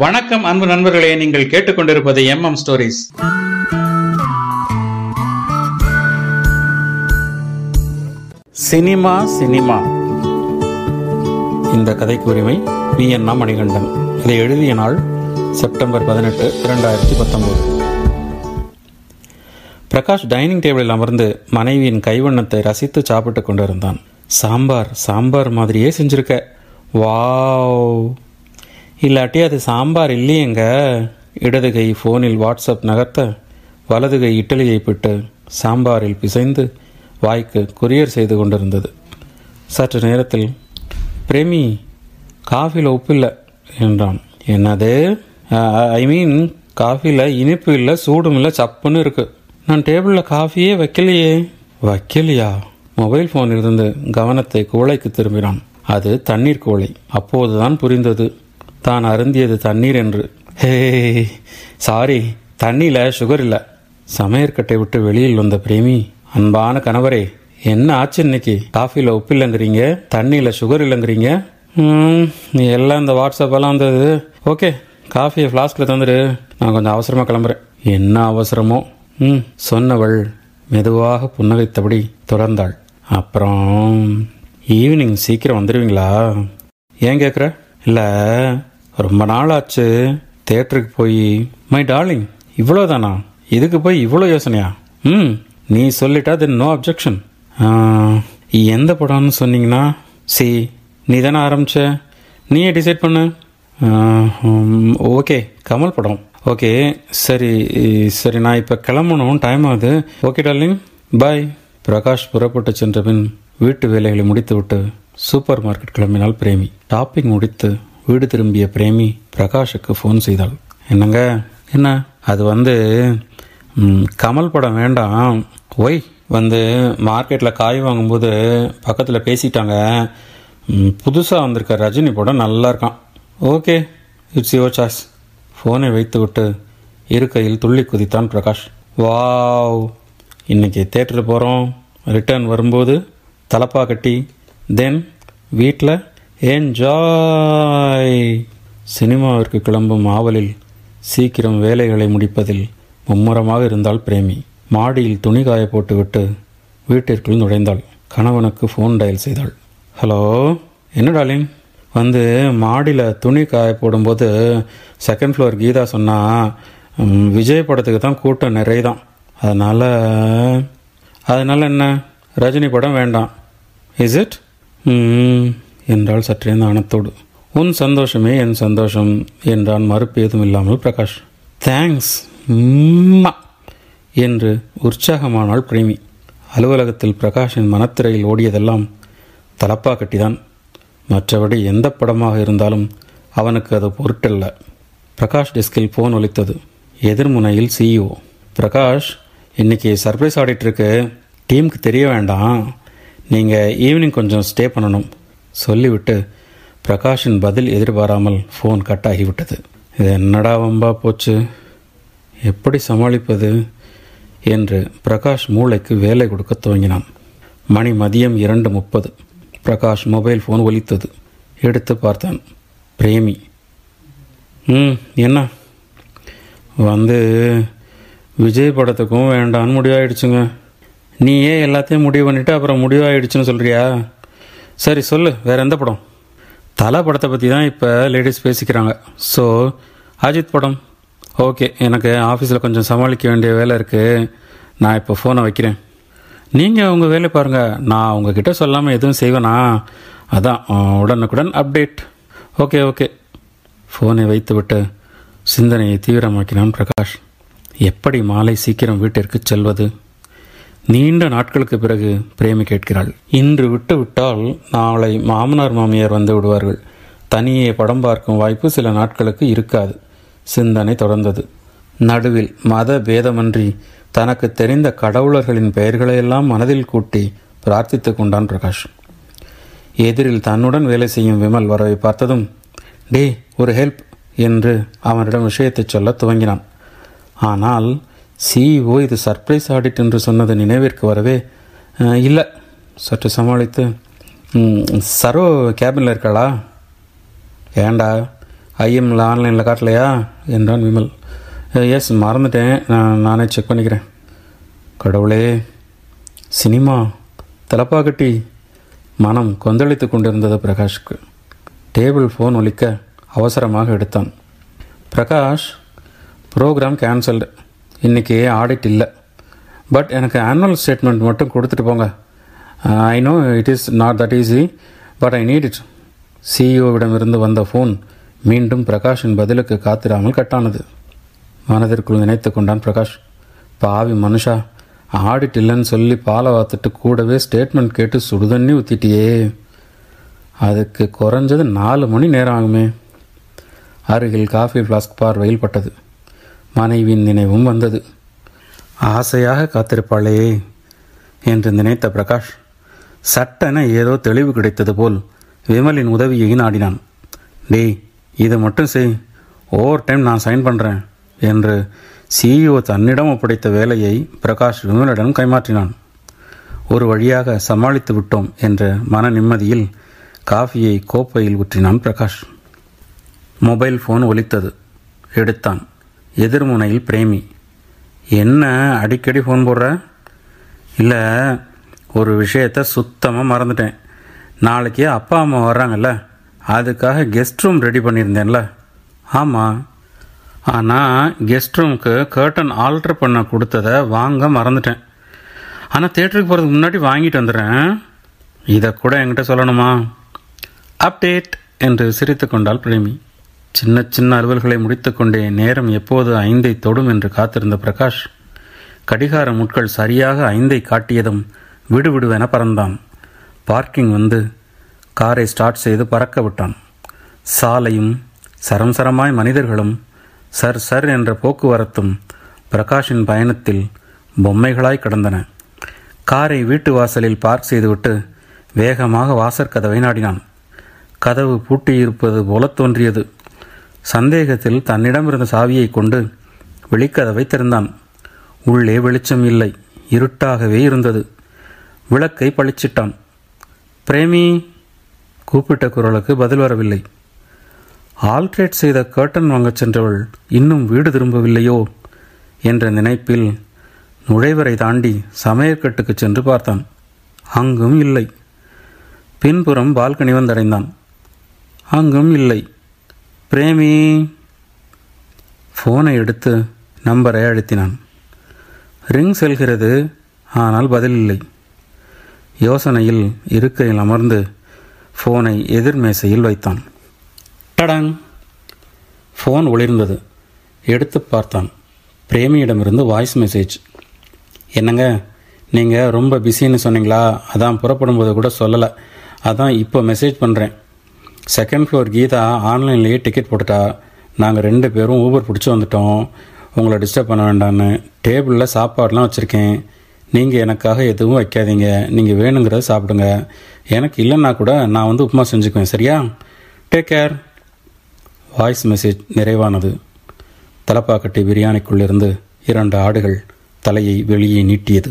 வணக்கம் அன்பு நண்பர்களே. நீங்கள் கேட்டுக்கொண்டிருப்பது M M stories cinema cinema. இந்த கதைக்கு உரிமை பி என் மணிகண்டன் இதை எழுதிய நாள் செப்டம்பர் பதினெட்டு இரண்டாயிரத்தி பத்தொன்பது. பிரகாஷ் டைனிங் டேபிளில் அமர்ந்து மனைவியின் கைவண்ணத்தை ரசித்து சாப்பிட்டு கொண்டிருந்தான். சாம்பார் சாம்பார் மாதிரியே செஞ்சிருக்க. வாவ்! இல்லாட்டி அது சாம்பார் இல்லையேங்க. இடது கை ஃபோனில் வாட்ஸ்அப் நகர்த்த வலது கை இட்டலியை பிட்டு சாம்பாரில் பிசைந்து வாய்க்கு கொரியர் செய்து கொண்டிருந்தது. சற்று நேரத்தில் பிரேமி காஃபியில் உப்பு இல்லை என்றான். என்னது? ஐ மீன் காஃபியில் இனிப்பு இல்லை சூடும் இல்லை சப்புன்னு இருக்குது நான் டேபிளில் காஃபியே வைக்கலையே. வைக்கலையா? மொபைல் ஃபோனில் இருந்து கவனத்தை குவளைக்கு திரும்பினான். அது தண்ணீர் குவளை அப்போதுதான் புரிந்தது. தான் அருந்தியது தண்ணீர் என்று. ஹே சாரி தண்ணியில் சுகர் இல்லை. சமையற்கட்டை விட்டு வெளியில் வந்த பிரேமி அன்பான கணவரே என்ன ஆச்சு இன்னைக்கு? காஃபியில் உப்பு இல்லைங்கிறீங்க? தண்ணியில் சுகர் இல்லைங்கிறீங்க? நீ எல்லாம் இந்த வாட்ஸ்அப்பெல்லாம் வந்தது. ஓகே காஃபியை ஃப்ளாஸ்கில் தந்துடு நான் கொஞ்சம் அவசரமாக கிளம்புறேன். என்ன அவசரமோ? ம் சொன்னவள் மெதுவாக புன்னகைத்தபடி தொடர்ந்தாள். அப்புறம் ஈவினிங் சீக்கிரம் வந்துடுவீங்களா ஏன் கேட்குற இல்லை ரொம்ப நாள் ஆச்சு தேட்டருக்கு போய் மை டார்லிங் இவ்வளோதானா இதுக்கு போய் இவ்வளோ யோசனையா? ம் நீ சொல்லிட்டா தென் நோ அப்ஜெக்ஷன் எந்த படம்னு சொன்னீங்கன்னா சி நீ தானே ஆரம்பிச்ச? நீயே டிசைட் பண்ணு. ஓகே கமல் படம். ஓகே சரி சரி நான் இப்போ கிளம்பணும். டைம் ஆகுது. ஓகே டார்லிங் பாய் பிரகாஷ் புறப்பட்டு சென்ற பின் வீட்டு வேலைகளை முடித்துவிட்டு சூப்பர் மார்க்கெட் கிளம்பினால் பிரேமி. டாப்பிங் முடித்து வீடு திரும்பிய பிரேமி பிரகாஷுக்கு ஃபோன் செய்தாள். என்னங்க? என்ன? அது வந்து கமல் படம் வேண்டாம். ஒய் வந்து மார்க்கெட்டில் காய் வாங்கும்போது பக்கத்தில் பேசிட்டாங்க. புதுசாக வந்திருக்க ரஜினி படம் நல்லா இருக்கான். ஓகே இட்ஸ் யுவர் சாய்ஸ் ஃபோனை வைத்துவிட்டு இருக்கையில் துள்ளி குதித்தான் பிரகாஷ். வாவ் இன்னைக்கு தேட்டருக்கு போகிறோம் ரிட்டர்ன் வரும்போது தலப்பா கட்டி தென் வீட்டில் என்ஜாய் சினிமாவிற்கு கிளம்பும் ஆவலில் சீக்கிரம் வேலைகளை முடிப்பதில் மும்முரமாக இருந்தால் பிரேமி. மாடியில் துணி காய போட்டுவிட்டு வீட்டிற்குள் நுழைந்தாள். கணவனுக்கு ஃபோன் டயல் செய்தாள். ஹலோ என்ன டாலிங் வந்து மாடியில் துணி காய போடும்போது செகண்ட் ஃப்ளோர் கீதா சொன்னால் விஜய் படத்துக்கு தான் கூட்டம் நிறைய தான் அதனால் அதனால் என்ன? ரஜினி படம் வேண்டாம். இஸ் இட் என்றாள் சற்றே நாணத்தோடு. உன் சந்தோஷமே என் சந்தோஷம் என்றான் மறுப்பு ஏதும் இல்லாமல் பிரகாஷ். தேங்க்ஸ் என்று உற்சாகமானாள் பிரேமி. அலுவலகத்தில் பிரகாஷின் மனத்திரையில் ஓடியதெல்லாம் தலப்பா கட்டிதான். மற்றபடி எந்த படமாக இருந்தாலும் அவனுக்கு அது பொருட்டல்ல. பிரகாஷ் டெஸ்கில் ஃபோன் ஒலித்தது. எதிர்முனையில் சிஇஓ பிரகாஷ் இன்னைக்கு சர்ப்ரைஸ் ஆடிட்டுருக்கு டீமுக்கு தெரிய வேண்டாம். நீங்கள் ஈவினிங் கொஞ்சம் ஸ்டே பண்ணணும். சொல்லிவிட்டு பிரகாஷின் பதில் எதிர்பாராமல் ஃபோன் கட் ஆகிவிட்டது. இது என்னடா வம்பா போச்சு? எப்படி சமாளிப்பது? என்று பிரகாஷ் மூளைக்கு வேலை கொடுக்க துவங்கினான். மணி மதியம் இரண்டு முப்பது. பிரகாஷ் மொபைல் ஃபோன் ஒலித்தது. எடுத்து பார்த்தான். பிரேமி. ம் என்ன? வந்து விஜய் படத்துக்கும் வேண்டான்னு முடிவாயிடுச்சுங்க. நீ ஏன் எல்லாத்தையும் முடிவு பண்ணிவிட்டு அப்புறம் முடிவாயிடுச்சுன்னு சொல்கிறியா சரி சொல்லு வேறு எந்த படம்? தலை படத்தை பற்றி தான் இப்போ லேடிஸ் பேசிக்கிறாங்க. ஸோ அஜித் படம். ஓகே எனக்கு ஆஃபீஸில் கொஞ்சம் சமாளிக்க வேண்டிய வேலை இருக்குது நான் இப்போ ஃபோனை வைக்கிறேன். நீங்கள் உங்கள் வேலை பாருங்கள் நான் உங்ககிட்ட சொல்லாமல் எதுவும் செய்வேனா? அதான் உடனுக்குடன் அப்டேட் ஓகே ஓகே ஃபோனை வைத்துவிட்டு சிந்தனையை தீவிரமாக்கினான் பிரகாஷ். எப்படி மாலை சீக்கிரம் வீட்டிற்கு செல்வது? நீண்ட நாட்களுக்கு பிறகு பிரேமி கேட்கிறாள். இன்று விட்டு விட்டால் நாளை மாமனார் மாமியார் வந்து விடுவார்கள். தனியே படம் பார்க்கும் வாய்ப்பு சில நாட்களுக்கு இருக்காது. சிந்தனை தொடர்ந்தது. நடுவில் மத பேதமன்றி தனக்கு தெரிந்த கடவுளர்களின் பெயர்களையெல்லாம் மனதில் கூட்டி பிரார்த்தித்து கொண்டான் பிரகாஷ். எதிரில் தன்னுடன் வேலை செய்யும் விமல் வரவை பார்த்ததும் டே ஒரு ஹெல்ப் என்று அவனிடம் விஷயத்தை சொல்ல துவங்கினான். ஆனால் சிஇஓ இது சர்ப்ரைஸ் ஆடிட் என்று சொன்னது நினைவிற்கு வரவே இல்லை. சற்று சமாளித்து சரோ கேபினில் இருக்காளா? ஏண்டா? ஐஎம்ல ஆன்லைனில் காட்டலையா? என்றான் விமல். எஸ் மறந்துட்டேன். நான் நானே செக் பண்ணிக்கிறேன். கடவுளே. சினிமா? தலப்பாக்கட்டி மனம் கொந்தளித்து கொண்டிருந்தது பிரகாஷ்க்கு. டேபிள் ஃபோன் ஒலிக்க அவசரமாக எடுத்தான். பிரகாஷ் ப்ரோக்ராம் கேன்சல்டு இன்றைக்கி ஆடிட் இல்லை. பட் எனக்கு ஆனுவல் ஸ்டேட்மெண்ட் மட்டும் கொடுத்துட்டு போங்க. I know it is not that easy but I need it சிஇஓவிடமிருந்து வந்த ஃபோன் மீண்டும் பிரகாஷின் பதிலுக்கு காத்திராமல் கட்டானது. மனதிற்குள் நினைத்து கொண்டான் பிரகாஷ். பாவி மனுஷா ஆடிட் இல்லைன்னு சொல்லி பாலை வாத்துட்டு கூடவே ஸ்டேட்மெண்ட் கேட்டு சுடுதண்ணி ஊற்றிட்டியே அதுக்கு குறைஞ்சது நாலு மணி நேரம் ஆகுமே. அருகில் காஃபி ஃப்ளாஸ்க் பார்வையில் பட்டது மனைவியின் நினைவும் வந்தது. ஆசையாக காத்திருப்பாளே என்று நினைத்த பிரகாஷ் சட்டென ஏதோ தெளிவு கிடைத்தது போல் விமலின் உதவியை நாடினான். டேய் இதை மட்டும் செய். ஓவர் டைம் நான் சைன் பண்ணுறேன் என்று சிஇஓ தன்னிடம் ஒப்படைத்த வேலையை பிரகாஷ் விமலிடம் கைமாற்றினான். ஒரு வழியாக சமாளித்து விட்டோம் என்ற மன நிம்மதியில் காஃபியை கோப்பையில் ஊற்றினான் பிரகாஷ். மொபைல் ஃபோன் ஒலித்தது. எடுத்தான். எதிர்முனையில் பிரேமி. என்ன அடிக்கடி ஃபோன் போடுற? இல்லை ஒரு விஷயத்த சுத்தமாக மறந்துட்டேன். நாளைக்கு அப்பா அம்மா வர்றாங்கல்ல அதுக்காக கெஸ்ட் ரூம் ரெடி பண்ணியிருந்தேன்ல. ஆமாம் ஆனால் கெஸ்ட் ரூமுக்கு கேர்டன் ஆல்ட்ரு பண்ண கொடுத்ததை வாங்க மறந்துட்டேன். ஆனால் தேட்டருக்கு போகிறதுக்கு முன்னாடி வாங்கிட்டு வந்துடுறேன். இதை கூட என்கிட்ட சொல்லணுமா? அப்டேட் என்று சிரித்து கொண்டாள் பிரேமி. சின்ன சின்ன அலுவல்களை முடித்துக்கொண்டே நேரம் எப்போது ஐந்தை தொடும் என்று காத்திருந்த பிரகாஷ் கடிகார முட்கள் சரியாக ஐந்தை காட்டியதும் விடுவிடுவென பறந்தான். பார்க்கிங் வந்து காரை ஸ்டார்ட் செய்து பறக்க விட்டான். சாலையும் சரம் சரமாய் மனிதர்களும் சர் சர் என்ற போக்குவரத்தும் பிரகாஷின் பயணத்தில் பொம்மைகளாய் கிடந்தன. காரை வீட்டு வாசலில் பார்க் செய்துவிட்டு வேகமாக வாசற்கதவை நாடினான். கதவு பூட்டியிருப்பது போல தோன்றியது. சந்தேகத்தில் தன்னிடமிருந்த சாவியை கொண்டு வெளிக்கதவை திறந்தான். உள்ளே வெளிச்சம் இல்லை. இருட்டாகவே இருந்தது. விளக்கை பளிச்சிட்டான். பிரேமி கூப்பிட்ட குரலுக்கு பதில் வரவில்லை. ஆல்ட்ரேட் செய்த கர்டன் வாங்கச் சென்றவள் இன்னும் வீடு திரும்பவில்லையோ? என்ற நினைப்பில் நுழைவரை தாண்டி சமையற்கட்டுக்கு சென்று பார்த்தான். அங்கும் இல்லை. பின்புறம் பால்கனி வந்தடைந்தான். அங்கும் இல்லை. பிரேமி ஃபோனை எடுத்து நம்பரை அழுத்தினான். ரிங் செல்கிறது ஆனால் பதில் இல்லை. யோசனையில் இருக்கையில் அமர்ந்து ஃபோனை எதிர்மேசையில் வைத்தான். டடாங்! ஃபோன் ஒளிர்ந்தது. எடுத்து பார்த்தான். பிரேமியிடமிருந்து வாய்ஸ் மெசேஜ் என்னங்க நீங்கள் ரொம்ப பிஸின்னு சொன்னீங்களா? அதான் புறப்படும்போது கூட சொல்லலை. அதான் இப்போ மெசேஜ் பண்ணுறேன் செகண்ட் ஃப்ளோர் கீதா ஆன்லைன்லேயே டிக்கெட் போட்டுட்டா. நாங்கள் ரெண்டு பேரும் ஊபர் பிடிச்சி வந்துட்டோம். உங்களை டிஸ்டர்ப் பண்ண வேண்டான்னு டேபிளில் சாப்பாடெலாம் வச்சுருக்கேன். நீங்கள் எனக்காக எதுவும் வைக்காதீங்க. நீங்கள் வேணுங்கிறத சாப்பிடுங்க. எனக்கு இல்லைன்னா கூட நான் வந்து உப்புமா செஞ்சுக்குவேன். சரியா? டேக் கேர் வாய்ஸ் மெசேஜ் நிறைவானது. தலப்பாக்கட்டி பிரியாணிக்குள்ளிருந்து இரண்டு ஆடுகள் தலையை வெளியே நீட்டியது.